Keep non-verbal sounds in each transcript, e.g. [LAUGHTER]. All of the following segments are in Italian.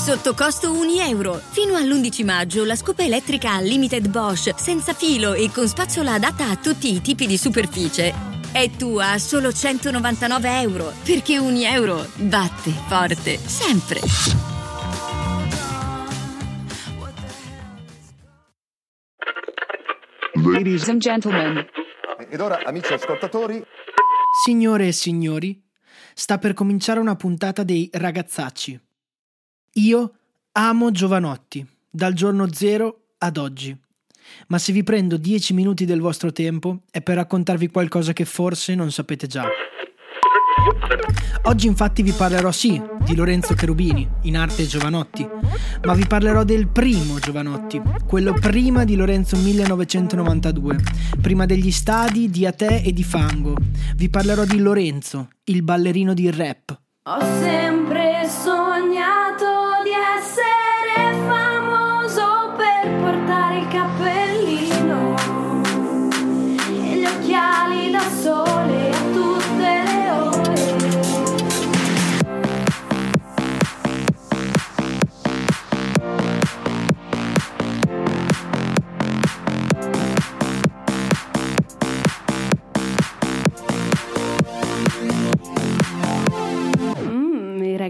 Sotto costo 1 euro. Fino all'11 maggio la scopa elettrica Limited Bosch, senza filo e con spazzola adatta a tutti i tipi di superficie. È tua a solo 199 euro, perché 1 euro batte forte, sempre. Ladies and gentlemen. Ed ora, amici ascoltatori, Signore e signori, sta per cominciare una puntata dei ragazzacci. Io amo Giovanotti, dal giorno zero ad oggi. Ma se vi prendo 10 minuti del vostro tempo è per raccontarvi qualcosa che forse non sapete già. Oggi infatti vi parlerò sì di Lorenzo Cherubini, in arte Giovanotti, ma vi parlerò del primo Giovanotti, quello prima di Lorenzo 1992, prima degli stadi di Ate e di Fango. Vi parlerò di Lorenzo, il ballerino di rap. Ho sempre sognato di essere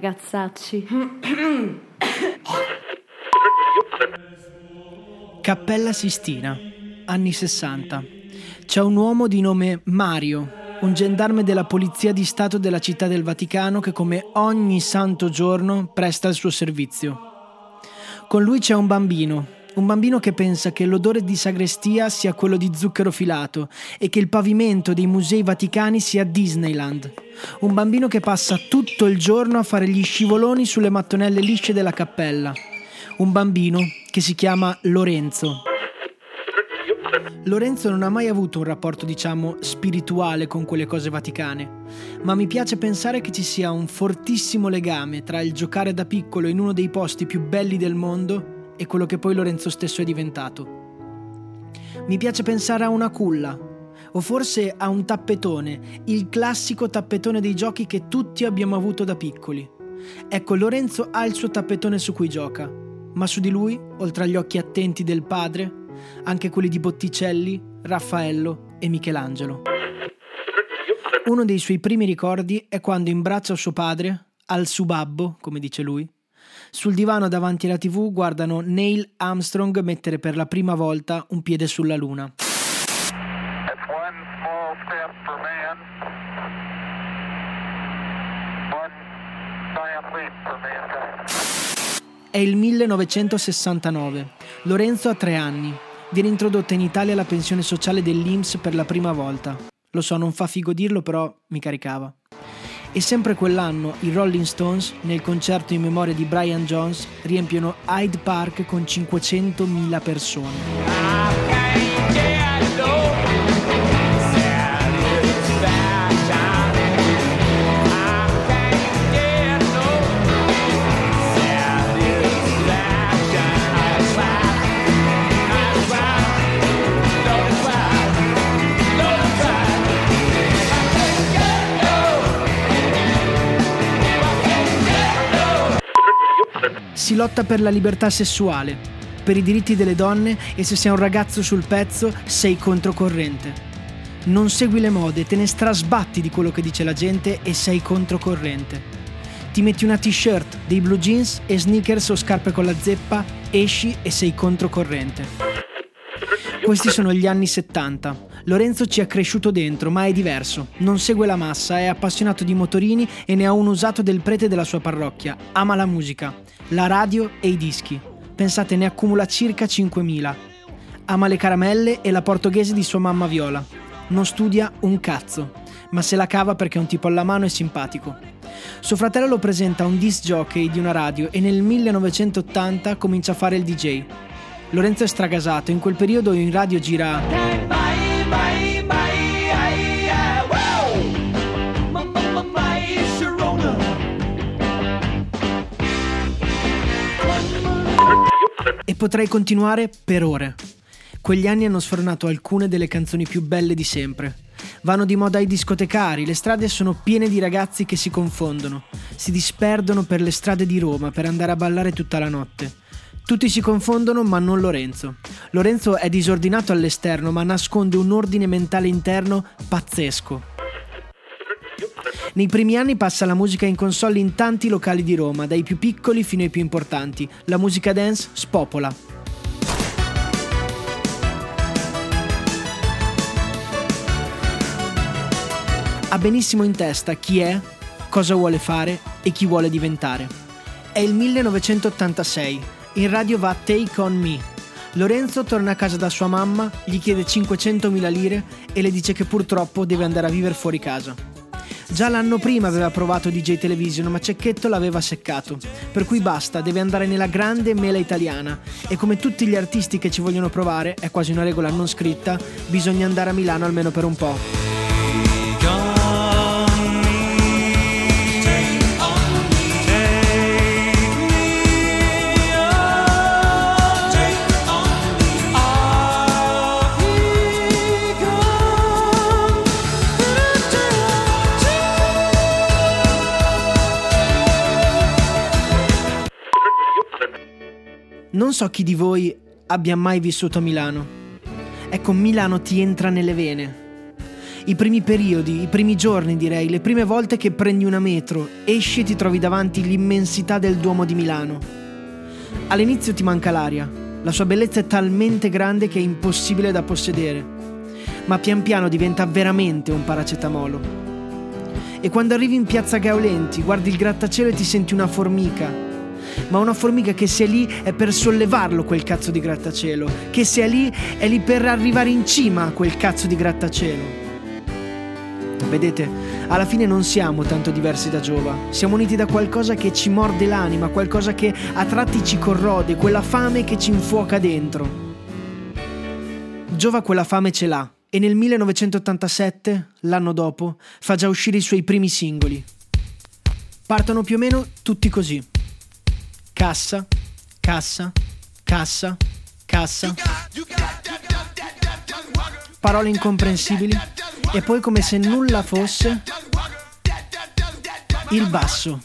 ragazzacci. Cappella Sistina, anni 60. C'è un uomo di nome Mario, un gendarme della Polizia di Stato della Città del Vaticano che come ogni santo giorno presta il suo servizio. Con lui c'è un bambino, un bambino che pensa che l'odore di sagrestia sia quello di zucchero filato e che il pavimento dei musei vaticani sia Disneyland. Un bambino che passa tutto il giorno a fare gli scivoloni sulle mattonelle lisce della cappella. Un bambino che si chiama Lorenzo. Lorenzo non ha mai avuto un rapporto, diciamo, spirituale con quelle cose vaticane, ma mi piace pensare che ci sia un fortissimo legame tra il giocare da piccolo in uno dei posti più belli del mondo e quello che poi Lorenzo stesso è diventato. Mi piace pensare a una culla, o forse a un tappetone, il classico tappetone dei giochi che tutti abbiamo avuto da piccoli. Ecco, Lorenzo ha il suo tappetone su cui gioca, ma su di lui, oltre agli occhi attenti del padre, anche quelli di Botticelli, Raffaello e Michelangelo. Uno dei suoi primi ricordi è quando in braccio a suo padre, al subabbo, come dice lui, sul divano davanti alla tv guardano Neil Armstrong mettere per la prima volta un piede sulla luna. One small step for man, one giant leap for mankind. È il 1969. Lorenzo ha tre anni. Viene introdotta in Italia la pensione sociale dell'INPS per la prima volta. Lo so, non fa figo dirlo, però mi caricava. E sempre quell'anno i Rolling Stones, nel concerto in memoria di Brian Jones, riempiono Hyde Park con 500.000 persone. Lotta per la libertà sessuale, per i diritti delle donne e se sei un ragazzo sul pezzo sei controcorrente. Non segui le mode, te ne strasbatti di quello che dice la gente e sei controcorrente. Ti metti una t-shirt, dei blue jeans e sneakers o scarpe con la zeppa, esci e sei controcorrente. Questi sono gli anni 70. Lorenzo ci è cresciuto dentro, ma è diverso. Non segue la massa, è appassionato di motorini e ne ha un usato del prete della sua parrocchia. Ama la musica, la radio e i dischi. Pensate, ne accumula circa 5.000. Ama le caramelle e la portoghese di sua mamma Viola. Non studia un cazzo, ma se la cava perché è un tipo alla mano e simpatico. Suo fratello lo presenta a un disc jockey di una radio e nel 1980 comincia a fare il DJ. Lorenzo è stragasato, in quel periodo in radio gira potrei continuare per ore. Quegli anni hanno sfornato alcune delle canzoni più belle di sempre. Vanno di moda i discotecari, le strade sono piene di ragazzi che si confondono, si disperdono per le strade di Roma per andare a ballare tutta la notte. Tutti si confondono, ma non Lorenzo. Lorenzo è disordinato all'esterno, ma nasconde un ordine mentale interno pazzesco. Nei primi anni passa la musica in console in tanti locali di Roma, dai più piccoli fino ai più importanti. La musica dance spopola. Ha benissimo in testa chi è, cosa vuole fare e chi vuole diventare. È il 1986. In radio va Take On Me. Lorenzo torna a casa da sua mamma, gli chiede 500.000 lire e le dice che purtroppo deve andare a vivere fuori casa. Già l'anno prima aveva provato DJ Television, ma Cecchetto l'aveva seccato. Per cui basta, deve andare nella grande mela italiana. E come tutti gli artisti che ci vogliono provare, è quasi una regola non scritta, bisogna andare a Milano almeno per un po'. Non so chi di voi abbia mai vissuto a Milano. Ecco, Milano ti entra nelle vene. I primi periodi, i primi giorni direi, le prime volte che prendi una metro, esci e ti trovi davanti l'immensità del Duomo di Milano. All'inizio ti manca l'aria, la sua bellezza è talmente grande che è impossibile da possedere, ma pian piano diventa veramente un paracetamolo. E quando arrivi in piazza Gaolenti, guardi il grattacielo e ti senti una formica, ma una formica che sia lì è per sollevarlo quel cazzo di grattacielo, che sia lì è lì per arrivare in cima a quel cazzo di grattacielo. Vedete, alla fine non siamo tanto diversi da Giova, siamo uniti da qualcosa che ci morde l'anima, qualcosa che a tratti ci corrode, quella fame che ci infuoca dentro. Giova quella fame ce l'ha e nel 1987, l'anno dopo, fa già uscire i suoi primi singoli. Partono più o meno tutti così. Cassa, cassa, cassa, cassa. Parole incomprensibili e poi come se nulla fosse il basso.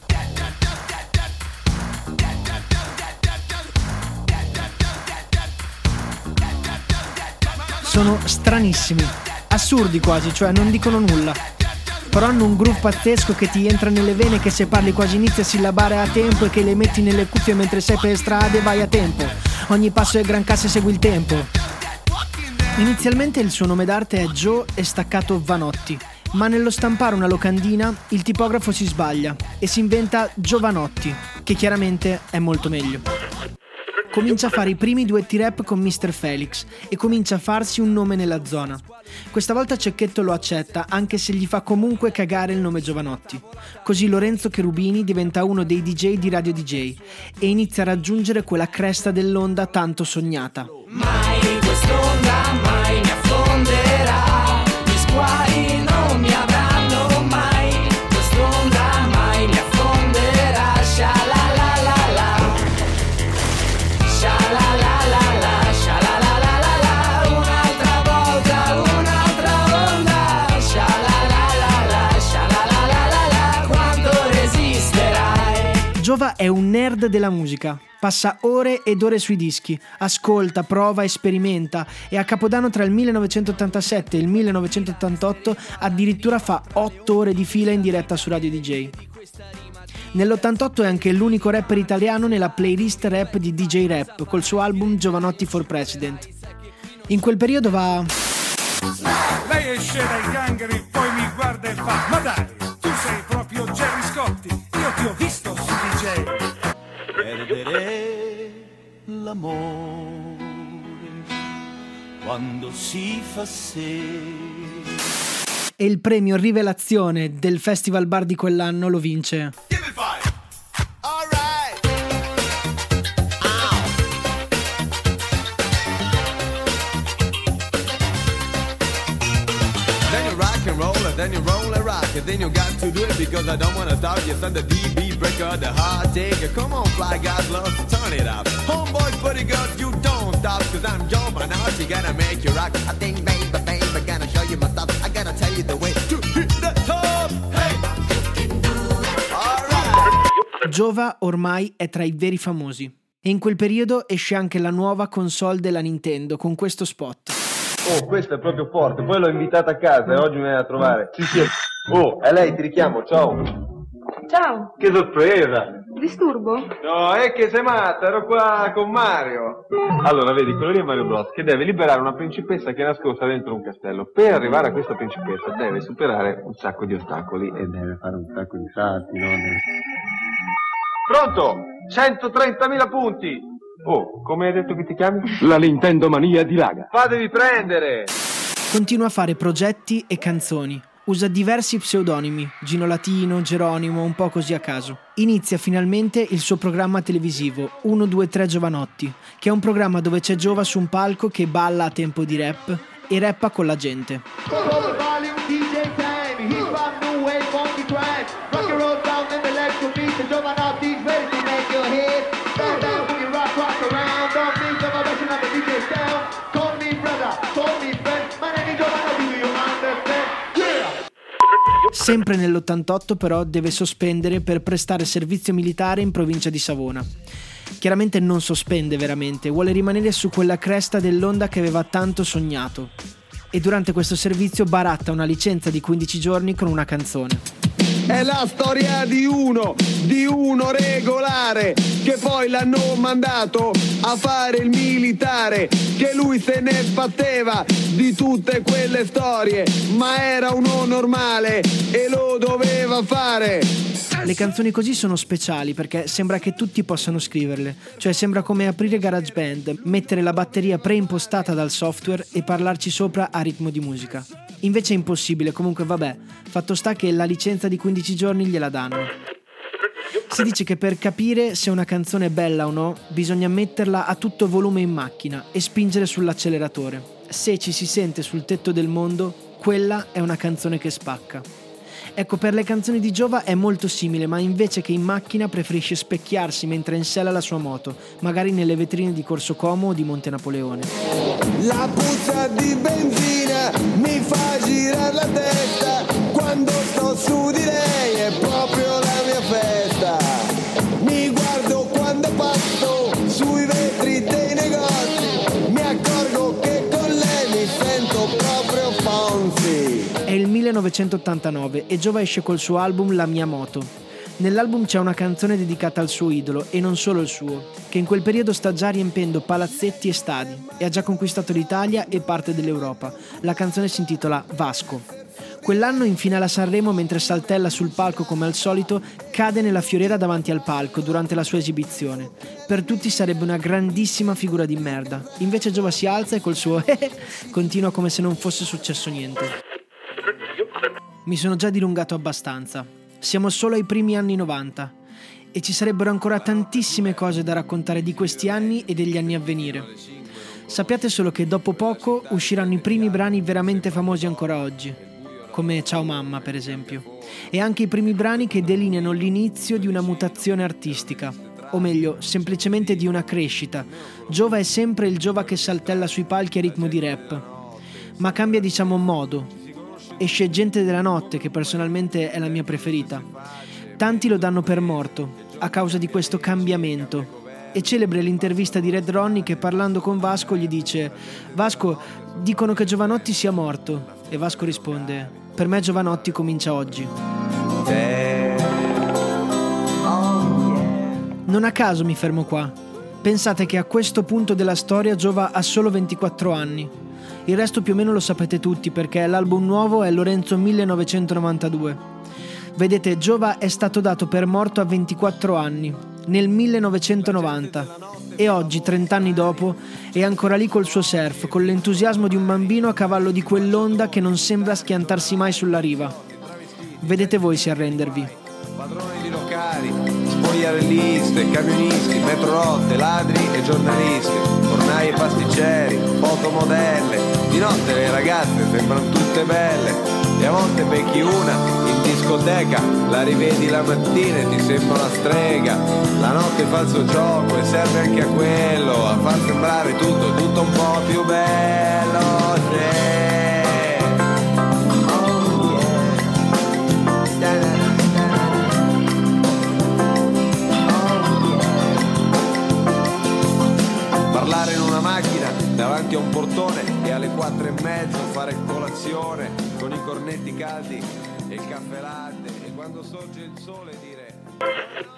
Sono stranissimi, assurdi quasi, cioè non dicono nulla però hanno un groove pazzesco che ti entra nelle vene che se parli quasi inizia a sillabare a tempo e che le metti nelle cuffie mentre sei per strade vai a tempo. Ogni passo è gran cassa e segui il tempo. Inizialmente il suo nome d'arte è Joe e staccato Vanotti, ma nello stampare una locandina il tipografo si sbaglia e si inventa Giovanotti, che chiaramente è molto meglio comincia a fare i primi duetti rap con Mr. Felix e comincia a farsi un nome nella zona. Questa volta Cecchetto lo accetta, anche se gli fa comunque cagare il nome Giovanotti. Così Lorenzo Cherubini diventa uno dei DJ di Radio DJ e inizia a raggiungere quella cresta dell'onda tanto sognata. Mai Giova è un nerd della musica. Passa ore ed ore sui dischi, ascolta, prova sperimenta e a Capodanno tra il 1987 e il 1988 addirittura fa 8 ore di fila in diretta su Radio DJ. Nell'88 è anche l'unico rapper italiano nella playlist rap di DJ Rap col suo album Giovanotti for President. In quel periodo va... Lei esce dai gangheri, poi mi guarda e fa Ma dai, tu sei proprio Jerry Scotti Io ti ho visto DJ Perdere l'amore quando si fa sera. e il premio Rivelazione del Festival Bar di quell'anno lo vince. Then you rock and roll then you roll and rock it. Then you got to do it because I don't wanna stop. Yes, I'm the DB breaker, the hard taker. Come on, fly guys, love turn it up. Homeboys, buddy girls, you don't stop. Cause I'm Joe Manotti, gonna make you rock. I think, baby, baby, gonna show you my stuff. I gotta tell you you the way to hit the top. Hey, alright. Giova ormai è tra i veri famosi. E in quel periodo esce anche la nuova console della Nintendo con questo spot. Oh, questo è proprio forte. Poi l'ho invitata a casa e oggi mi viene a trovare. Sì, sì. Oh, è lei, ti richiamo, ciao. Ciao, Che sorpresa! disturbo? No, è che sei matta, ero qua con Mario. Allora, vedi, quello lì è Mario Bros. che deve liberare una principessa che è nascosta dentro un castello. Per arrivare a questa principessa deve superare un sacco di ostacoli e deve fare un sacco di salti, no? Pronto? 130.000 punti! Oh, come hai detto che ti chiami? La Nintendo mania di Laga. Fatevi prendere! Continua a fare progetti e canzoni. Usa diversi pseudonimi, Gino Latino, Geronimo, un po' così a caso. Inizia finalmente il suo programma televisivo 123 Giovanotti, che è un programma dove c'è Giova su un palco che balla a tempo di rap e rappa con la gente. Sempre nell'88 però deve sospendere per prestare servizio militare in provincia di Savona. Chiaramente non sospende veramente, vuole rimanere su quella cresta dell'onda che aveva tanto sognato. E durante questo servizio baratta una licenza di 15 giorni con una canzone. È la storia di uno, di uno regolare, che poi l'hanno mandato a fare il militare, che lui se ne sbatteva di tutte quelle storie, ma era uno normale e lo doveva fare. Le canzoni così sono speciali perché sembra che tutti possano scriverle, cioè sembra come aprire GarageBand, mettere la batteria preimpostata dal software e parlarci sopra a ritmo di musica. Invece è impossibile, comunque vabbè, fatto sta che la licenza di 15 giorni gliela danno. Si dice che per capire se una canzone è bella o no, bisogna metterla a tutto volume in macchina e spingere sull'acceleratore. Se ci si sente sul tetto del mondo, quella è una canzone che spacca. Ecco, per le canzoni di Giova è molto simile, ma invece che in macchina preferisce specchiarsi mentre insella la sua moto, magari nelle vetrine di Corso Como o di Monte Napoleone. La puzza di benzina mi fa girare la testa, su di lei è proprio la mia festa. Mi guardo quando passo sui vetri dei negozi, mi accorgo che con lei mi sento proprio Fonzi. È il 1989 e Giova esce col suo album La mia moto. Nell'album c'è una canzone dedicata al suo idolo e non solo il suo, che in quel periodo sta già riempendo palazzetti e stadi e ha già conquistato l'Italia e parte dell'Europa. La canzone si intitola Vasco. Quell'anno in finale a Sanremo mentre saltella sul palco come al solito cade nella fioriera davanti al palco durante la sua esibizione. Per tutti sarebbe una grandissima figura di merda. Invece Giova si alza e col suo [LAUGHS] continua come se non fosse successo niente. Mi sono già dilungato abbastanza. Siamo solo ai primi anni 90 e ci sarebbero ancora tantissime cose da raccontare di questi anni e degli anni a venire. Sappiate solo che dopo poco usciranno i primi brani veramente famosi ancora oggi, come Ciao Mamma per esempio, e anche i primi brani che delineano l'inizio di una mutazione artistica, o meglio, semplicemente di una crescita. Giova è sempre il Giova che saltella sui palchi a ritmo di rap, ma cambia diciamo modo, Esce Gente della Notte, che personalmente è la mia preferita. Tanti lo danno per morto, a causa di questo cambiamento. E celebre l'intervista di Red Ronnie che parlando con Vasco gli dice Vasco, dicono che Giovanotti sia morto. E Vasco risponde Per me Giovanotti comincia oggi. Non a caso mi fermo qua. Pensate che a questo punto della storia Giova ha solo 24 anni. Il resto più o meno lo sapete tutti perché l'album nuovo è Lorenzo 1992. Vedete, Giova è stato dato per morto a 24 anni, nel 1990, e oggi, 30 anni dopo, è ancora lì col suo surf, con l'entusiasmo di un bambino a cavallo di quell'onda che non sembra schiantarsi mai sulla riva. Vedete voi se arrendervi. Padroni di locali, spogliarelliste, camionisti, metrorotte, ladri e giornalisti, fornai e pasticceri, fotomodelle. Di notte le ragazze sembrano tutte belle e a volte becchi una in discoteca, la rivedi la mattina e ti sembra una strega. La notte fa il suo gioco e serve anche a quello, a far sembrare tutto, tutto un po' più bello. Parlare in una macchina davanti a un portone e alle quattro e mezzo fare colazione caldi e il caffè latte e quando sorge il sole dire...